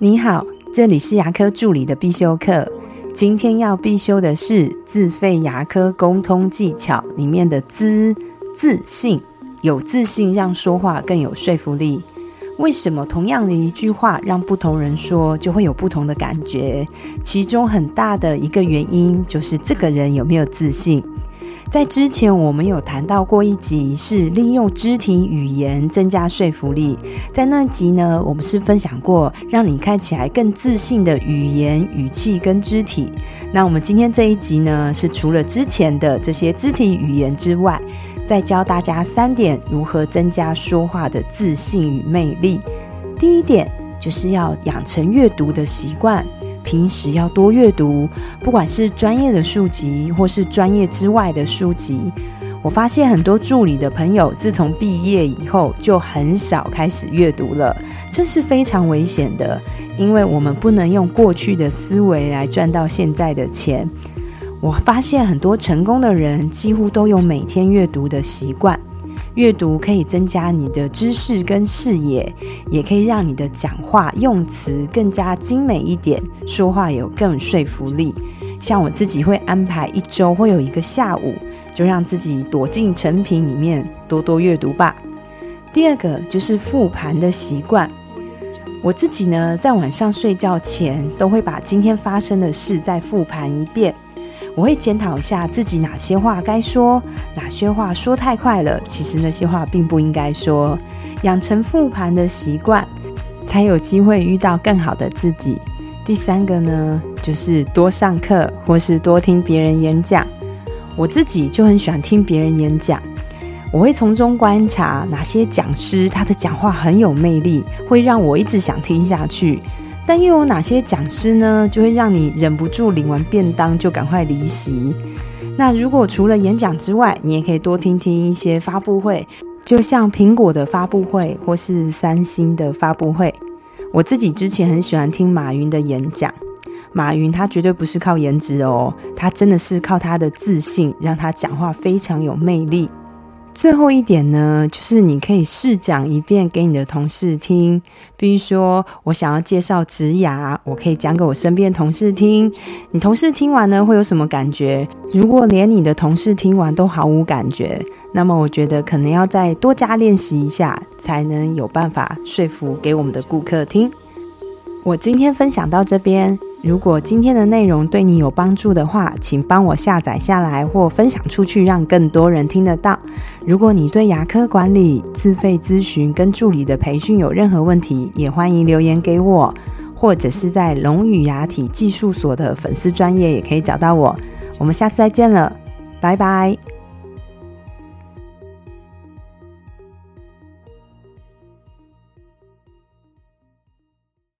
你好，这里是牙科助理的必修课。今天要必修的是自费牙科沟通技巧里面的“自”自信，有自信让说话更有说服力。为什么同样的一句话让不同人说就会有不同的感觉？其中很大的一个原因就是这个人有没有自信。在之前，我们有谈到过一集，是利用肢体语言增加说服力。在那集呢，我们是分享过让你看起来更自信的语言、语气跟肢体。那我们今天这一集呢，是除了之前的这些肢体语言之外，再教大家三点如何增加说话的自信与魅力。第一点就是要养成阅读的习惯。平时要多阅读，不管是专业的书籍，或是专业之外的书籍。我发现很多助理的朋友，自从毕业以后就很少开始阅读了，这是非常危险的，因为我们不能用过去的思维来赚到现在的钱。我发现很多成功的人几乎都有每天阅读的习惯。阅读可以增加你的知识跟视野，也可以让你的讲话用词更加精美一点，说话有更说服力。像我自己会安排一周会有一个下午，就让自己躲进成品里面多多阅读吧。第二个就是复盘的习惯，我自己呢在晚上睡觉前都会把今天发生的事再复盘一遍。我会检讨一下自己哪些话该说，哪些话说太快了。其实那些话并不应该说。养成复盘的习惯，才有机会遇到更好的自己。第三个呢，就是多上课或是多听别人演讲。我自己就很喜欢听别人演讲，我会从中观察哪些讲师他的讲话很有魅力，会让我一直想听下去。但又有哪些讲师呢？就会让你忍不住领完便当就赶快离席。那如果除了演讲之外，你也可以多听听一些发布会，就像苹果的发布会或是三星的发布会。我自己之前很喜欢听马云的演讲。马云他绝对不是靠颜值哦，他真的是靠他的自信，让他讲话非常有魅力。最后一点呢，就是你可以试讲一遍给你的同事听。比如说，我想要介绍植牙，我可以讲给我身边同事听。你同事听完呢，会有什么感觉？如果连你的同事听完都毫无感觉，那么我觉得可能要再多加练习一下，才能有办法说服给我们的顾客听。我今天分享到这边。如果今天的内容对你有帮助的话，请帮我下载下来或分享出去，让更多人听得到。如果你对牙科管理、自费咨询跟助理的培训有任何问题，也欢迎留言给我，或者是在龙语牙体技术所的粉丝专业也可以找到我。我们下次再见了，拜拜。